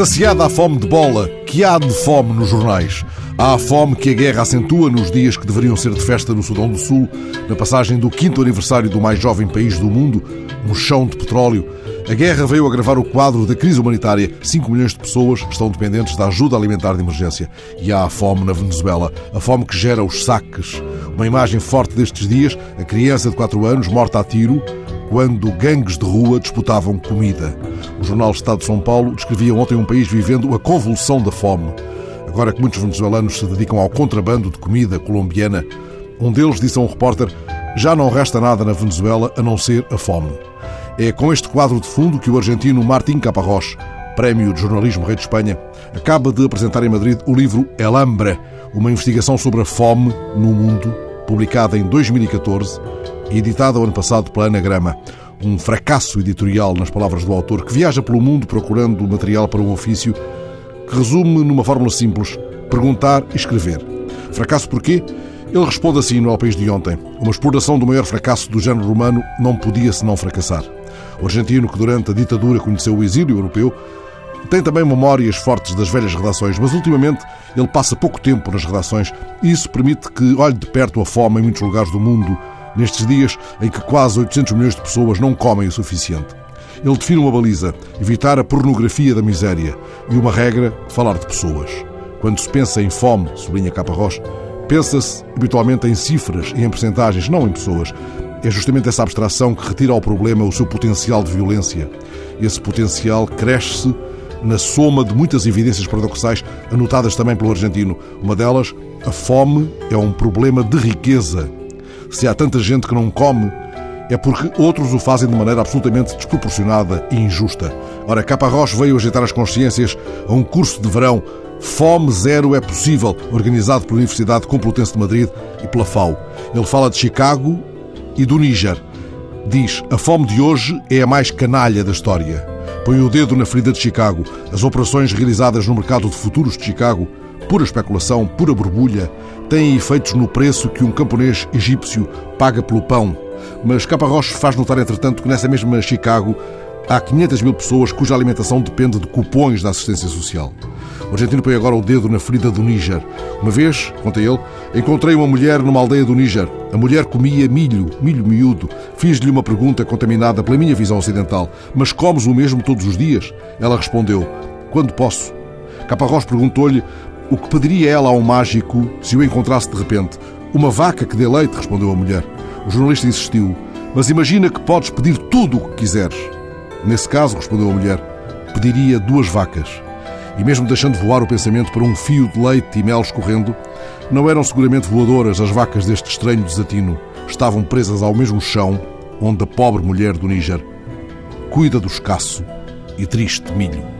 Saciada a fome de bola, que há de fome nos jornais. Há a fome que a guerra acentua nos dias que deveriam ser de festa no Sudão do Sul, na passagem do quinto aniversário do mais jovem país do mundo, um chão de petróleo. A guerra veio agravar o quadro da crise humanitária. 5 milhões de pessoas estão dependentes da ajuda alimentar de emergência. E há a fome na Venezuela, a fome que gera os saques. Uma imagem forte destes dias, a criança de 4 anos morta a tiro, quando gangues de rua disputavam comida. O jornal Estado de São Paulo descrevia ontem um país vivendo a convulsão da fome. Agora que muitos venezuelanos se dedicam ao contrabando de comida colombiana, um deles disse a um repórter: Já não resta nada na Venezuela a não ser a fome. É com este quadro de fundo que o argentino Martín Caparrós, prémio de jornalismo Rei de Espanha, acaba de apresentar em Madrid o livro El Hambre, uma investigação sobre a fome no mundo, publicada em 2014 e editada o ano passado pela Anagrama. Um fracasso editorial, nas palavras do autor, que viaja pelo mundo procurando material para um ofício que resume numa fórmula simples: perguntar e escrever. Fracasso porquê? Ele responde assim no Ao País de Ontem: Uma exploração do maior fracasso do género romano não podia senão fracassar. O argentino, que durante a ditadura conheceu o exílio europeu, tem também memórias fortes das velhas redações, mas ultimamente ele passa pouco tempo nas redações e isso permite que olhe de perto a fome em muitos lugares do mundo nestes dias em que quase 800 milhões de pessoas não comem o suficiente. Ele define uma baliza, evitar a pornografia da miséria, e uma regra, falar de pessoas. Quando se pensa em fome, sublinha Caparrós, pensa-se habitualmente em cifras e em percentagens, não em pessoas. É justamente essa abstração que retira ao problema o seu potencial de violência. Esse potencial cresce na soma de muitas evidências paradoxais anotadas também pelo argentino. Uma delas, a fome é um problema de riqueza se há tanta gente que não come, é porque outros o fazem de maneira absolutamente desproporcionada e injusta. Ora, Caparrós veio ajeitar as consciências a um curso de verão Fome Zero é Possível, organizado pela Universidade Complutense de Madrid e pela FAO. Ele fala de Chicago e do Níger. Diz: A fome de hoje é a mais canalha da história. Põe o dedo na ferida de Chicago. As operações realizadas no mercado de futuros de Chicago pura especulação, pura borbulha, têm efeitos no preço que um camponês egípcio paga pelo pão. Mas Caparrós faz notar, entretanto, que nessa mesma Chicago há 500 mil pessoas cuja alimentação depende de cupões da assistência social. O argentino põe agora o dedo na ferida do Níger. Uma vez, conta ele, encontrei uma mulher numa aldeia do Níger. A mulher comia milho, milho miúdo. Fiz-lhe uma pergunta contaminada pela minha visão ocidental. Mas comes o mesmo todos os dias? Ela respondeu, quando posso. Caparrós perguntou-lhe o que pediria ela a um mágico se o encontrasse de repente? Uma vaca que dê leite, respondeu a mulher. O jornalista insistiu. Mas imagina que podes pedir tudo o que quiseres. Nesse caso, respondeu a mulher, pediria duas vacas. E mesmo deixando voar o pensamento para um fio de leite e mel escorrendo, não eram seguramente voadoras as vacas deste estranho desatino. Estavam presas ao mesmo chão onde a pobre mulher do Níger cuida do escasso e triste milho.